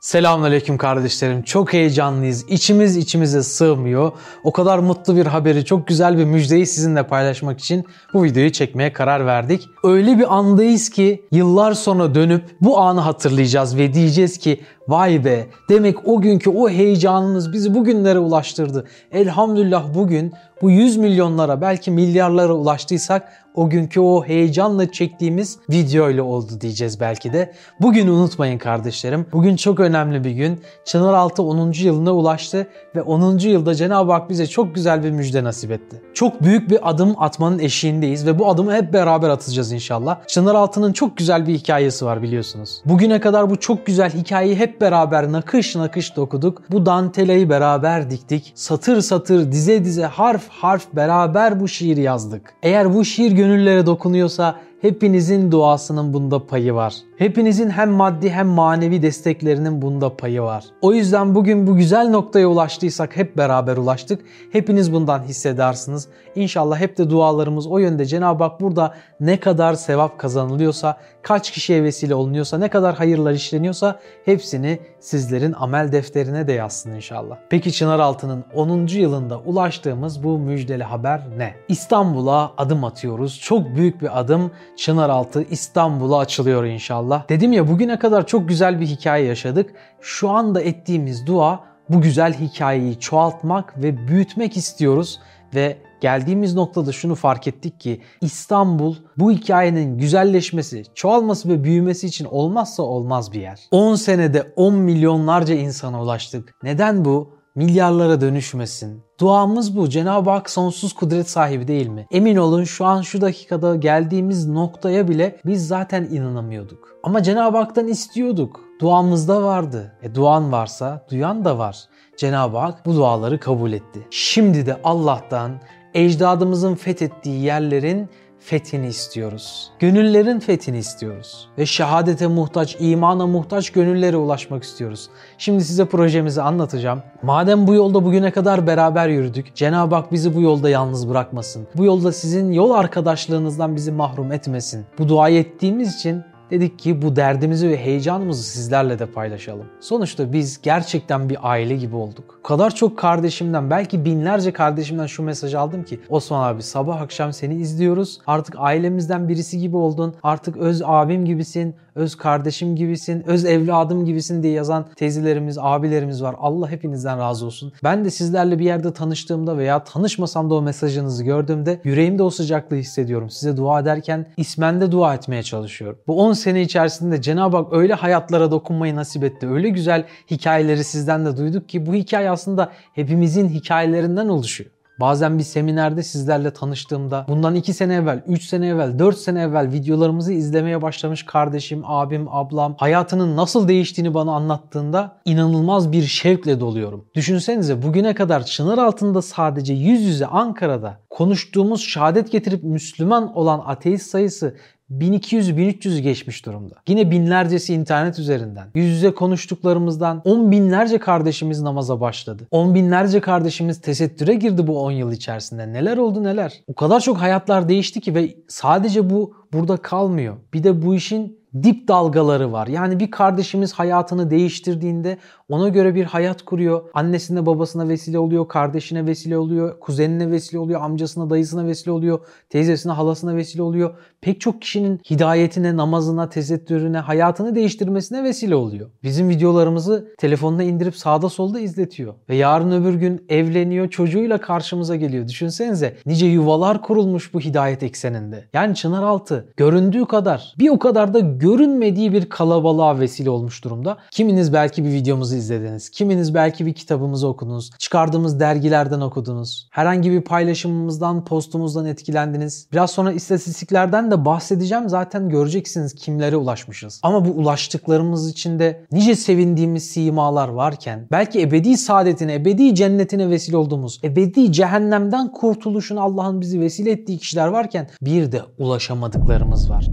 Selamünaleyküm kardeşlerim. Çok heyecanlıyız. İçimiz içimize sığmıyor. O kadar mutlu bir haberi, çok güzel bir müjdeyi sizinle paylaşmak için bu videoyu çekmeye karar verdik. Öyle bir andayız ki yıllar sonra dönüp bu anı hatırlayacağız ve diyeceğiz ki vay be demek o günkü o heyecanımız bizi bugünlere ulaştırdı. Elhamdülillah bugün bu 100 milyonlara belki milyarlara ulaştıysak o günkü o heyecanla çektiğimiz video ile oldu diyeceğiz belki de. Bugün unutmayın kardeşlerim. Bugün çok önemli bir gün. Çınaraltı 10. yılına ulaştı ve 10. yılda Cenab-ı Hak bize çok güzel bir müjde nasip etti. Çok büyük bir adım atmanın eşiğindeyiz ve bu adımı hep beraber atacağız inşallah. Çınaraltı'nın çok güzel bir hikayesi var biliyorsunuz. Bugüne kadar bu çok güzel hikayeyi hep beraber nakış nakış dokuduk. Bu dantelayı beraber diktik. Satır satır, dize dize, harf harf beraber bu şiiri yazdık. Eğer bu şiir gönüllere dokunuyorsa hepinizin duasının bunda payı var. Hepinizin hem maddi hem manevi desteklerinin bunda payı var. O yüzden bugün bu güzel noktaya ulaştıysak hep beraber ulaştık. Hepiniz bundan hissedersiniz. İnşallah hep de dualarımız o yönde. Cenab-ı Hak burada ne kadar sevap kazanılıyorsa, kaç kişiye vesile olunuyorsa, ne kadar hayırlar işleniyorsa hepsini sizlerin amel defterine de yazsın inşallah. Peki Çınaraltı'nın 10. yılında ulaştığımız bu müjdeli haber ne? İstanbul'a adım atıyoruz. Çok büyük bir adım. Çınaraltı İstanbul'a açılıyor inşallah. Dedim ya bugüne kadar çok güzel bir hikaye yaşadık. Şu anda ettiğimiz dua bu güzel hikayeyi çoğaltmak ve büyütmek istiyoruz ve geldiğimiz noktada şunu fark ettik ki İstanbul bu hikayenin güzelleşmesi, çoğalması ve büyümesi için olmazsa olmaz bir yer. 10 senede 10 milyonlarca insana ulaştık. Neden bu? Milyarlara dönüşmesin. Duamız bu. Cenab-ı Hak sonsuz kudret sahibi değil mi? Emin olun şu an şu dakikada geldiğimiz noktaya bile biz zaten inanamıyorduk. Ama Cenab-ı Hak'tan istiyorduk. Duamızda vardı. E duan varsa duyan da var. Cenab-ı Hak bu duaları kabul etti. Şimdi de Allah'tan ecdadımızın fethettiği yerlerin fethini istiyoruz. Gönüllerin fethini istiyoruz. Ve şehadete muhtaç, imana muhtaç gönüllere ulaşmak istiyoruz. Şimdi size projemizi anlatacağım. Madem bu yolda bugüne kadar beraber yürüdük, Cenab-ı Hak bizi bu yolda yalnız bırakmasın. Bu yolda sizin yol arkadaşlığınızdan bizi mahrum etmesin. Bu duayı ettiğimiz için Dedik ki bu derdimizi ve heyecanımızı sizlerle de paylaşalım. Sonuçta biz gerçekten bir aile gibi olduk. O kadar çok kardeşimden belki binlerce kardeşimden şu mesajı aldım ki Osman abi sabah akşam seni izliyoruz. Artık ailemizden birisi gibi oldun. Artık öz abim gibisin öz kardeşim gibisin, öz evladım gibisin diye yazan teyzelerimiz, abilerimiz var. Allah hepinizden razı olsun. Ben de sizlerle bir yerde tanıştığımda veya tanışmasam da o mesajınızı gördüğümde yüreğimde o sıcaklığı hissediyorum. Size dua ederken ismende dua etmeye çalışıyorum. Bu 10 sene içerisinde Cenab-ı Hak öyle hayatlara dokunmayı nasip etti. Öyle güzel hikayeleri sizden de duyduk ki bu hikaye aslında hepimizin hikayelerinden oluşuyor. Bazen bir seminerde sizlerle tanıştığımda bundan 2 sene evvel, 3 sene evvel, 4 sene evvel videolarımızı izlemeye başlamış kardeşim, abim, ablam hayatının nasıl değiştiğini bana anlattığında inanılmaz bir şevkle doluyorum. Düşünsenize bugüne kadar çınar altında sadece yüz yüze Ankara'da konuştuğumuz şehadet getirip Müslüman olan ateist sayısı 1200-1300'ü geçmiş durumda. Yine binlercesi internet üzerinden. Yüz yüze konuştuklarımızdan 10 binlerce kardeşimiz namaza başladı. 10 binlerce kardeşimiz tesettüre girdi bu 10 yıl içerisinde. Neler oldu neler. O kadar çok hayatlar değişti ki ve sadece bu burada kalmıyor. Bir de bu işin dip dalgaları var. Yani bir kardeşimiz hayatını değiştirdiğinde ona göre bir hayat kuruyor. Annesine babasına vesile oluyor, kardeşine vesile oluyor, kuzenine vesile oluyor, amcasına dayısına vesile oluyor, teyzesine halasına vesile oluyor. Pek çok kişinin hidayetine, namazına, tesettürüne, hayatını değiştirmesine vesile oluyor. Bizim videolarımızı telefonuna indirip sağda solda izletiyor. Ve yarın öbür gün evleniyor, çocuğuyla karşımıza geliyor. Düşünsenize nice yuvalar kurulmuş bu hidayet ekseninde. Yani Çınaraltı göründüğü kadar bir o kadar da görünmediği bir kalabalığa vesile olmuş durumda. Kiminiz belki bir videomuzu izlediniz. Kiminiz belki bir kitabımızı okudunuz. Çıkardığımız dergilerden okudunuz. Herhangi bir paylaşımımızdan, postumuzdan etkilendiniz. Biraz sonra istatistiklerden de bahsedeceğim. Zaten göreceksiniz kimlere ulaşmışız. Ama bu ulaştıklarımız içinde nice sevindiğimiz simalar varken belki ebedi saadetine, ebedi cennetine vesile olduğumuz, ebedi cehennemden kurtuluşun Allah'ın bizi vesile ettiği kişiler varken bir de ulaşamadıklarımız var.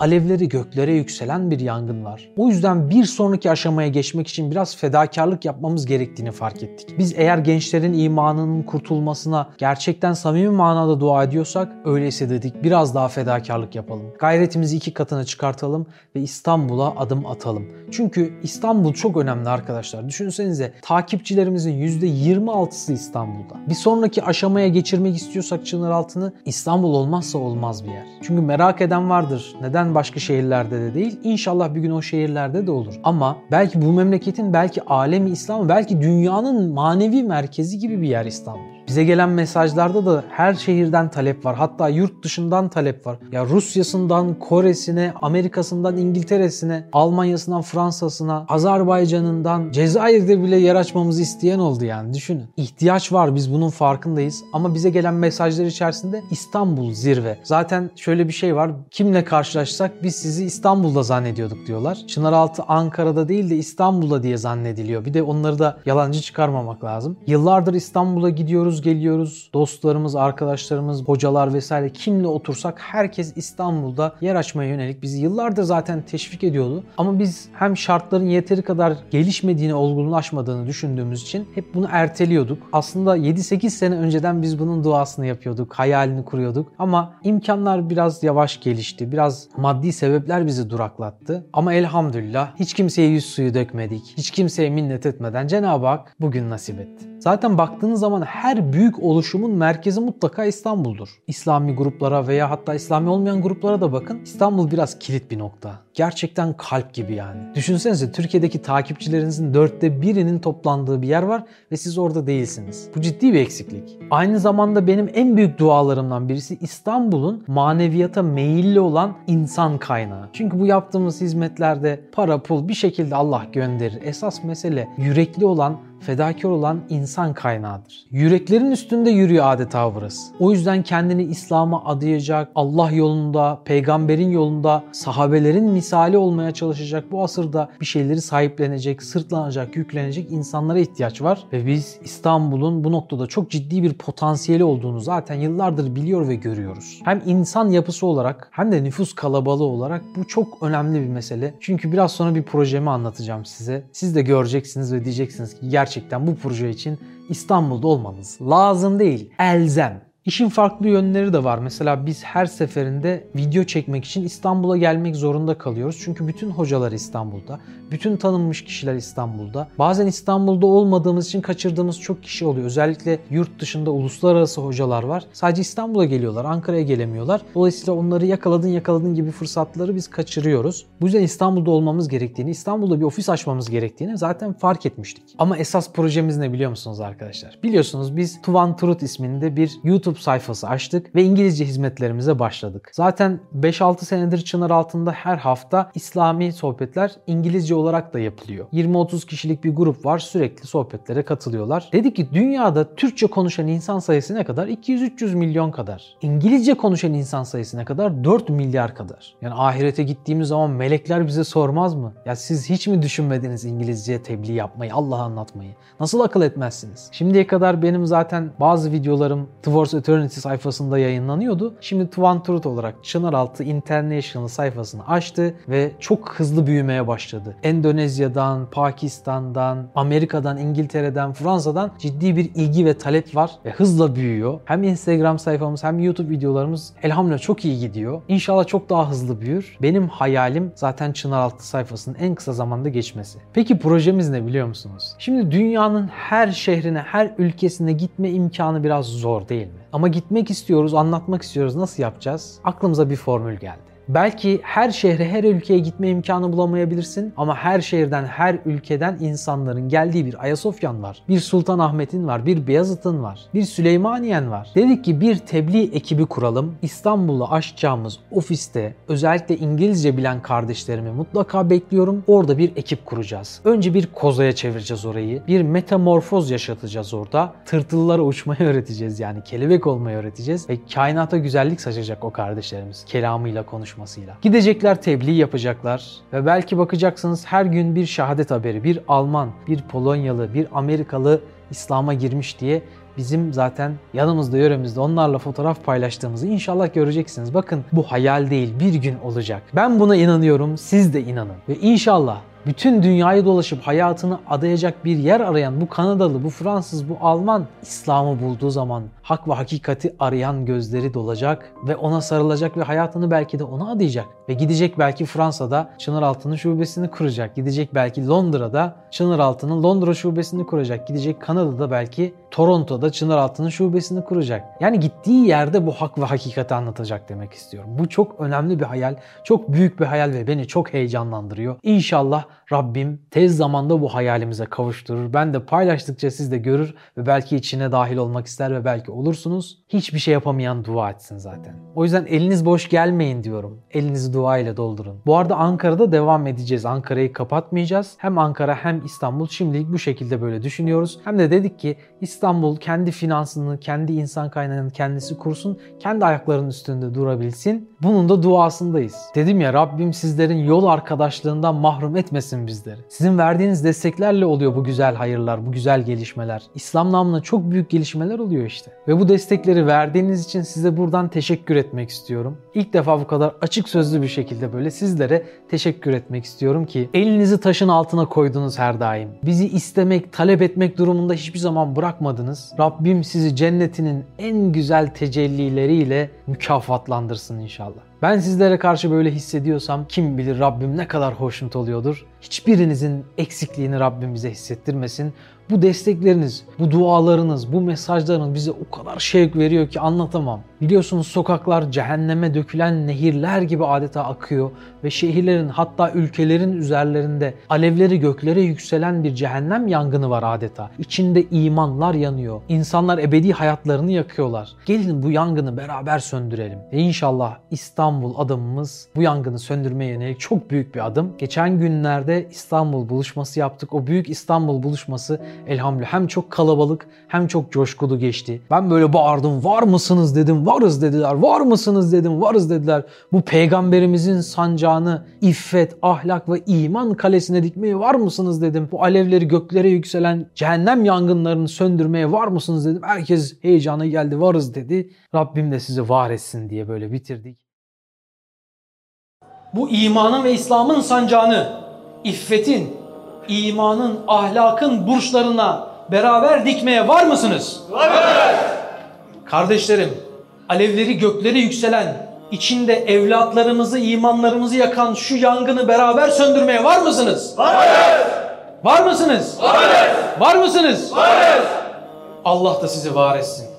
Alevleri göklere yükselen bir yangın var. O yüzden bir sonraki aşamaya geçmek için biraz fedakarlık yapmamız gerektiğini fark ettik. Biz eğer gençlerin imanının kurtulmasına gerçekten samimi manada dua ediyorsak öyleyse dedik biraz daha fedakarlık yapalım. Gayretimizi iki katına çıkartalım ve İstanbul'a adım atalım. Çünkü İstanbul çok önemli arkadaşlar. Düşünsenize takipçilerimizin %26'sı İstanbul'da. Bir sonraki aşamaya geçirmek istiyorsak Çınaraltı'nı İstanbul olmazsa olmaz bir yer. Çünkü merak eden vardır. Neden başka şehirlerde de değil? İnşallah bir gün o şehirlerde de olur. Ama belki bu memleketin belki alemi İslam belki dünyanın manevi merkezi gibi bir yer İstanbul. Bize gelen mesajlarda da her şehirden talep var. Hatta yurt dışından talep var. Ya Rusya'sından Kore'sine, Amerika'sından İngiltere'sine, Almanya'sından Fransa'sına, Azerbaycan'ından Cezayir'de bile yer açmamızı isteyen oldu yani düşünün. İhtiyaç var biz bunun farkındayız. Ama bize gelen mesajlar içerisinde İstanbul zirve. Zaten şöyle bir şey var. Kimle karşılaşsak biz sizi İstanbul'da zannediyorduk diyorlar. Çınaraltı Ankara'da değil de İstanbul'da diye zannediliyor. Bir de onları da yalancı çıkarmamak lazım. Yıllardır İstanbul'a gidiyoruz, geliyoruz. Dostlarımız, arkadaşlarımız, hocalar vesaire kimle otursak herkes İstanbul'da yer açmaya yönelik bizi yıllardır zaten teşvik ediyordu. Ama biz hem şartların yeteri kadar gelişmediğini, olgunlaşmadığını düşündüğümüz için hep bunu erteliyorduk. Aslında 7-8 sene önceden biz bunun duasını yapıyorduk, hayalini kuruyorduk. Ama imkanlar biraz yavaş gelişti. Biraz maddi sebepler bizi duraklattı. Ama elhamdülillah hiç kimseye yüz suyu dökmedik. Hiç kimseye minnet etmeden Cenab-ı Hak bugün nasip etti. Zaten baktığınız zaman her büyük oluşumun merkezi mutlaka İstanbul'dur. İslami gruplara veya hatta İslami olmayan gruplara da bakın. İstanbul biraz kilit bir nokta. Gerçekten kalp gibi yani. Düşünsenize Türkiye'deki takipçilerinizin dörtte birinin toplandığı bir yer var ve siz orada değilsiniz. Bu ciddi bir eksiklik. Aynı zamanda benim en büyük dualarımdan birisi İstanbul'un maneviyata meyilli olan insan kaynağı. Çünkü bu yaptığımız hizmetlerde para pul bir şekilde Allah gönderir. Esas mesele yürekli olan fedakar olan insan kaynağıdır. Yüreklerin üstünde yürüyor adeta burası. O yüzden kendini İslam'a adayacak, Allah yolunda, peygamberin yolunda, sahabelerin misali olmaya çalışacak bu asırda bir şeyleri sahiplenecek, sırtlanacak, yüklenecek insanlara ihtiyaç var. Ve biz İstanbul'un bu noktada çok ciddi bir potansiyeli olduğunu zaten yıllardır biliyor ve görüyoruz. Hem insan yapısı olarak hem de nüfus kalabalığı olarak bu çok önemli bir mesele. Çünkü biraz sonra bir projemi anlatacağım size. Siz de göreceksiniz ve diyeceksiniz ki gerçekten bu proje için İstanbul'da olmanız lazım değil, elzem. İşin farklı yönleri de var. Mesela biz her seferinde video çekmek için İstanbul'a gelmek zorunda kalıyoruz. Çünkü bütün hocalar İstanbul'da. Bütün tanınmış kişiler İstanbul'da. Bazen İstanbul'da olmadığımız için kaçırdığımız çok kişi oluyor. Özellikle yurt dışında uluslararası hocalar var. Sadece İstanbul'a geliyorlar, Ankara'ya gelemiyorlar. Dolayısıyla onları yakaladın yakaladın gibi fırsatları biz kaçırıyoruz. Bu yüzden İstanbul'da olmamız gerektiğini, İstanbul'da bir ofis açmamız gerektiğini zaten fark etmiştik. Ama esas projemiz ne biliyor musunuz arkadaşlar? Biliyorsunuz biz Tuvan Turut isminde bir YouTube sayfası açtık ve İngilizce hizmetlerimize başladık. Zaten 5-6 senedir Çınar altında her hafta İslami sohbetler İngilizce olarak da yapılıyor. 20-30 kişilik bir grup var sürekli sohbetlere katılıyorlar. Dedik ki dünyada Türkçe konuşan insan sayısı ne kadar? 200-300 milyon kadar. İngilizce konuşan insan sayısı ne kadar? 4 milyar kadar. Yani ahirete gittiğimiz zaman melekler bize sormaz mı? Ya siz hiç mi düşünmediniz İngilizce tebliğ yapmayı, Allah'ı anlatmayı? Nasıl akıl etmezsiniz? Şimdiye kadar benim zaten bazı videolarım Towards Eternity sayfasında yayınlanıyordu. Şimdi Tuvan Turut olarak Çınaraltı International sayfasını açtı ve çok hızlı büyümeye başladı. Endonezya'dan, Pakistan'dan, Amerika'dan, İngiltere'den, Fransa'dan ciddi bir ilgi ve talep var ve hızla büyüyor. Hem Instagram sayfamız hem YouTube videolarımız elhamdülillah çok iyi gidiyor. İnşallah çok daha hızlı büyür. Benim hayalim zaten Çınaraltı sayfasının en kısa zamanda geçmesi. Peki projemiz ne biliyor musunuz? Şimdi dünyanın her şehrine, her ülkesine gitme imkanı biraz zor değil mi? Ama gitmek istiyoruz, anlatmak istiyoruz. Nasıl yapacağız? Aklımıza bir formül geldi. Belki her şehre, her ülkeye gitme imkanı bulamayabilirsin ama her şehirden, her ülkeden insanların geldiği bir Ayasofyan var. Bir Sultanahmet'in var, bir Beyazıt'ın var, bir Süleymaniyen var. Dedik ki bir tebliğ ekibi kuralım. İstanbul'u açacağımız ofiste özellikle İngilizce bilen kardeşlerimi mutlaka bekliyorum. Orada bir ekip kuracağız. Önce bir kozaya çevireceğiz orayı. Bir metamorfoz yaşatacağız orada. Tırtıllara uçmayı öğreteceğiz yani kelebek olmayı öğreteceğiz ve kainata güzellik saçacak o kardeşlerimiz kelamıyla konuşmasıyla. Gidecekler tebliğ yapacaklar ve belki bakacaksınız her gün bir şehadet haberi, bir Alman, bir Polonyalı, bir Amerikalı İslam'a girmiş diye bizim zaten yanımızda yöremizde onlarla fotoğraf paylaştığımızı inşallah göreceksiniz. Bakın bu hayal değil bir gün olacak. Ben buna inanıyorum siz de inanın. Ve inşallah bütün dünyayı dolaşıp hayatını adayacak bir yer arayan bu Kanadalı, bu Fransız, bu Alman İslam'ı bulduğu zaman hak ve hakikati arayan gözleri dolacak ve ona sarılacak ve hayatını belki de ona adayacak. Ve gidecek belki Fransa'da Çınaraltı'nın şubesini kuracak. Gidecek belki Londra'da Çınaraltı'nın Londra şubesini kuracak. Gidecek Kanada'da belki Toronto'da Çınaraltı'nın şubesini kuracak. Yani gittiği yerde bu hak ve hakikati anlatacak demek istiyorum. Bu çok önemli bir hayal, çok büyük bir hayal ve beni çok heyecanlandırıyor. İnşallah Rabbim tez zamanda bu hayalimize kavuşturur. Ben de paylaştıkça siz de görür ve belki içine dahil olmak ister ve belki olursunuz. Hiçbir şey yapamayan dua etsin zaten. O yüzden eliniz boş gelmeyin diyorum. Elinizi dua ile doldurun. Bu arada Ankara'da devam edeceğiz. Ankara'yı kapatmayacağız. Hem Ankara hem İstanbul şimdilik bu şekilde böyle düşünüyoruz. Hem de dedik ki İstanbul kendi finansını, kendi insan kaynağını kendisi kursun. Kendi ayaklarının üstünde durabilsin. Bunun da duasındayız. Dedim ya Rabbim sizlerin yol arkadaşlığından mahrum etmesin bizleri. Sizin verdiğiniz desteklerle oluyor bu güzel hayırlar, bu güzel gelişmeler. İslam namına çok büyük gelişmeler oluyor işte. Ve bu destekleri verdiğiniz için size buradan teşekkür etmek istiyorum. İlk defa bu kadar açık sözlü bir şekilde böyle sizlere teşekkür etmek istiyorum ki elinizi taşın altına koydunuz her daim. Bizi istemek, talep etmek durumunda hiçbir zaman bırakmadınız. Rabbim sizi cennetinin en güzel tecellileriyle mükafatlandırsın inşallah. Ben sizlere karşı böyle hissediyorsam kim bilir Rabbim ne kadar hoşnut oluyordur. Hiçbirinizin eksikliğini Rabbim bize hissettirmesin. Bu destekleriniz, bu dualarınız, bu mesajlarınız bize o kadar şevk veriyor ki anlatamam. Biliyorsunuz sokaklar cehenneme dökülen nehirler gibi adeta akıyor ve şehirlerin hatta ülkelerin üzerlerinde alevleri göklere yükselen bir cehennem yangını var adeta. İçinde imanlar yanıyor. İnsanlar ebedi hayatlarını yakıyorlar. Gelin bu yangını beraber söndürelim. Ve inşallah İstanbul adımımız bu yangını söndürmeye yönelik çok büyük bir adım. Geçen günlerde İstanbul buluşması yaptık. O büyük İstanbul buluşması elhamdülillah hem çok kalabalık hem çok coşkulu geçti. Ben böyle bağırdım var mısınız dedim varız dediler var mısınız dedim varız dediler. Bu peygamberimizin sancağını iffet, ahlak ve iman kalesine dikmeye var mısınız dedim. Bu alevleri göklere yükselen cehennem yangınlarını söndürmeye var mısınız dedim. Herkes heyecana geldi varız dedi. Rabbim de sizi var etsin diye böyle bitirdik. Bu imanın ve İslam'ın sancağını, iffetin, imanın, ahlakın burçlarına beraber dikmeye var mısınız? Evet. Kardeşlerim, alevleri göklere yükselen, içinde evlatlarımızı, imanlarımızı yakan şu yangını beraber söndürmeye var mısınız? Varız. Var mısınız? Varız. Var mısınız? Varız. Allah da sizi var etsin.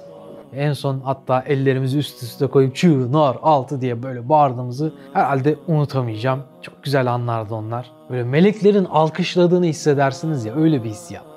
En son hatta ellerimizi üst üste koyup çığ, nar, altı diye böyle bağırdığımızı herhalde unutamayacağım. Çok güzel anlardı onlar. Böyle meleklerin alkışladığını hissedersiniz ya öyle bir hissiyat.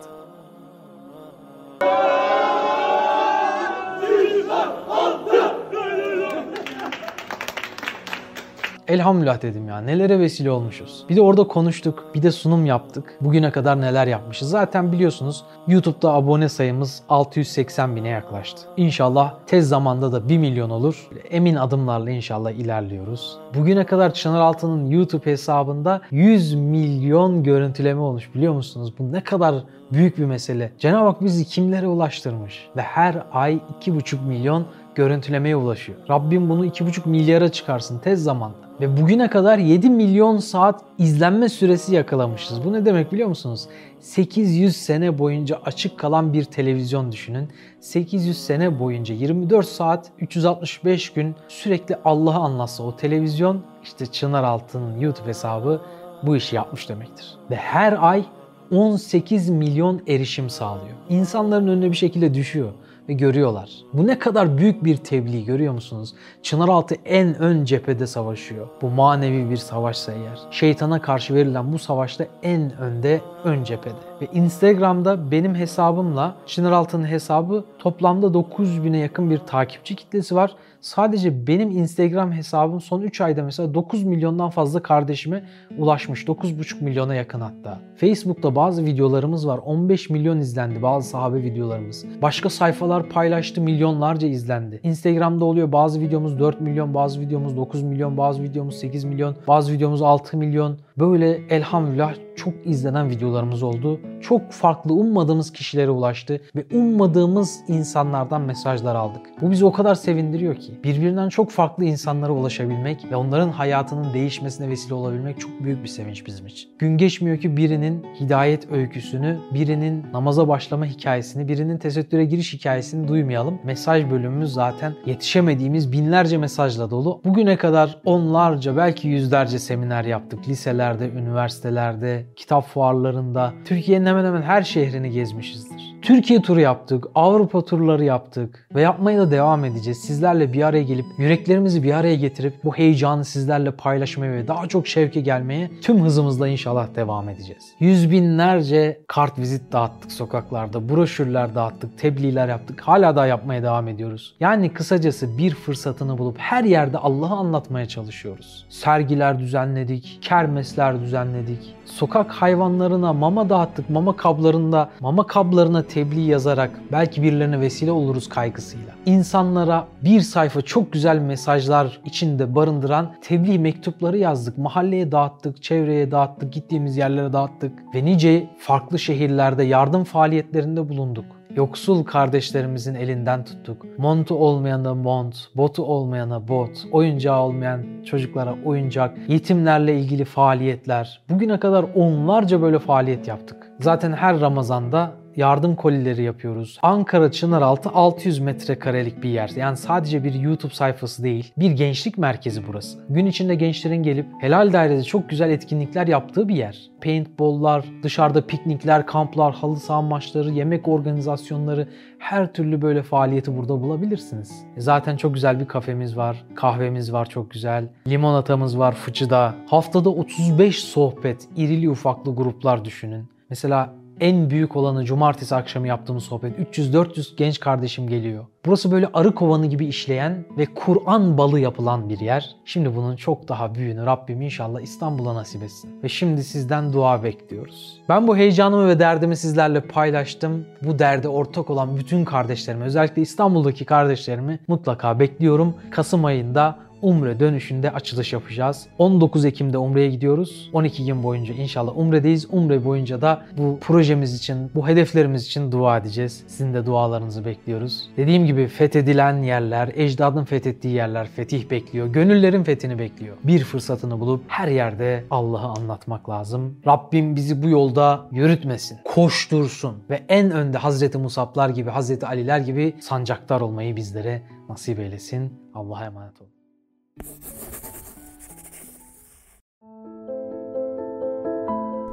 Elhamdülillah dedim ya nelere vesile olmuşuz. Bir de orada konuştuk, bir de sunum yaptık. Bugüne kadar neler yapmışız. Zaten biliyorsunuz YouTube'da abone sayımız 680 bine yaklaştı. İnşallah tez zamanda da 1 milyon olur. Emin adımlarla inşallah ilerliyoruz. Bugüne kadar Çınaraltı'nın YouTube hesabında 100 milyon görüntüleme olmuş biliyor musunuz? Bu ne kadar büyük bir mesele. Cenab-ı Hak bizi kimlere ulaştırmış? Ve her ay 2,5 milyon görüntülemeye ulaşıyor. Rabbim bunu 2,5 milyara çıkarsın tez zamanda. Ve bugüne kadar 7 milyon saat izlenme süresi yakalamışız. Bu ne demek biliyor musunuz? 800 sene boyunca açık kalan bir televizyon düşünün. 800 sene boyunca 24 saat 365 gün sürekli Allah'ı anlatsa o televizyon işte Çınaraltı'nın YouTube hesabı bu işi yapmış demektir. Ve her ay 18 milyon erişim sağlıyor. İnsanların önüne bir şekilde düşüyor ve görüyorlar. Bu ne kadar büyük bir tebliğ görüyor musunuz? Çınaraltı en ön cephede savaşıyor. Bu manevi bir savaşsa eğer. Şeytana karşı verilen bu savaşta en önde, ön cephede. Ve Instagram'da benim hesabımla Çınaraltı'nın hesabı toplamda 9000'e yakın bir takipçi kitlesi var. Sadece benim Instagram hesabım son 3 ayda mesela 9 milyondan fazla kardeşime ulaşmış. 9,5 milyona yakın hatta. Facebook'ta bazı videolarımız var. 15 milyon izlendi bazı sahabe videolarımız. Başka sayfalar paylaştı milyonlarca izlendi. Instagram'da oluyor bazı videomuz 4 milyon, bazı videomuz 9 milyon, bazı videomuz 8 milyon, bazı videomuz 6 milyon. Böyle elhamdülillah çok izlenen videolarımız oldu. Çok farklı ummadığımız kişilere ulaştı ve ummadığımız insanlardan mesajlar aldık. Bu bizi o kadar sevindiriyor ki. Birbirinden çok farklı insanlara ulaşabilmek ve onların hayatının değişmesine vesile olabilmek çok büyük bir sevinç bizim için. Gün geçmiyor ki birinin hidayet öyküsünü, birinin namaza başlama hikayesini, birinin tesettüre giriş hikayesini duymayalım. Mesaj bölümümüz zaten yetişemediğimiz binlerce mesajla dolu. Bugüne kadar onlarca belki yüzlerce seminer yaptık. Liselerde, üniversitelerde, kitap fuarlarında. Türkiye'nin hemen hemen her şehrini gezmişizdir. Türkiye turu yaptık, Avrupa turları yaptık ve yapmaya da devam edeceğiz. Sizlerle bir araya gelip yüreklerimizi bir araya getirip bu heyecanı sizlerle paylaşmaya ve daha çok şevke gelmeye tüm hızımızla inşallah devam edeceğiz. Yüz binlerce kart vizit dağıttık sokaklarda, broşürler dağıttık, tebliğler yaptık. Hala daha yapmaya devam ediyoruz. Yani kısacası bir fırsatını bulup her yerde Allah'ı anlatmaya çalışıyoruz. Sergiler düzenledik, kermesler düzenledik. Sokak hayvanlarına mama dağıttık. Mama kablarında, mama kablarına tebliğ yazarak belki birilerine vesile oluruz kaygısıyla. İnsanlara bir sayfa çok güzel mesajlar içinde barındıran tebliğ mektupları yazdık. Mahalleye dağıttık, çevreye dağıttık, gittiğimiz yerlere dağıttık ve nice farklı şehirlerde yardım faaliyetlerinde bulunduk. Yoksul kardeşlerimizin elinden tuttuk. Montu olmayana mont, botu olmayana bot, oyuncağı olmayan çocuklara oyuncak, yetimlerle ilgili faaliyetler. Bugüne kadar onlarca böyle faaliyet yaptık. Zaten her Ramazan'da yardım kolileri yapıyoruz. Ankara Çınaraltı 600 metrekarelik bir yer. Yani sadece bir YouTube sayfası değil, bir gençlik merkezi burası. Gün içinde gençlerin gelip Helal Daire'de çok güzel etkinlikler yaptığı bir yer. Paintball'lar, dışarıda piknikler, kamplar, halı saha maçları, yemek organizasyonları, her türlü böyle faaliyeti burada bulabilirsiniz. E zaten çok güzel bir kafemiz var, kahvemiz var çok güzel, limonatamız var fıçıda. Haftada 35 sohbet, irili ufaklı gruplar düşünün. Mesela en büyük olanı cumartesi akşamı yaptığımız sohbet. 300-400 genç kardeşim geliyor. Burası böyle arı kovanı gibi işleyen ve Kur'an balı yapılan bir yer. Şimdi bunun çok daha büyüğünü Rabbim inşallah İstanbul'a nasip etsin. Ve şimdi sizden dua bekliyoruz. Ben bu heyecanımı ve derdimi sizlerle paylaştım. Bu derde ortak olan bütün kardeşlerimi, özellikle İstanbul'daki kardeşlerimi mutlaka bekliyorum. Kasım ayında Umre dönüşünde açılış yapacağız. 19 Ekim'de Umre'ye gidiyoruz. 12 gün boyunca inşallah Umre'deyiz. Umre boyunca da bu projemiz için, bu hedeflerimiz için dua edeceğiz. Sizin de dualarınızı bekliyoruz. Dediğim gibi fethedilen yerler, ecdadın fethettiği yerler fetih bekliyor. Gönüllerin fethini bekliyor. Bir fırsatını bulup her yerde Allah'ı anlatmak lazım. Rabbim bizi bu yolda yürütmesin. Koştursun ve en önde Hazreti Musablar gibi, Hazreti Aliler gibi sancaktar olmayı bizlere nasip eylesin. Allah'a emanet olun.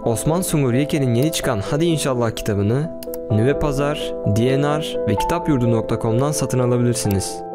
Osman Sungur Yeke'nin yeni çıkan Hadi İnşallah kitabını Nüve Pazar, DNR ve kitapyurdu.com'dan satın alabilirsiniz.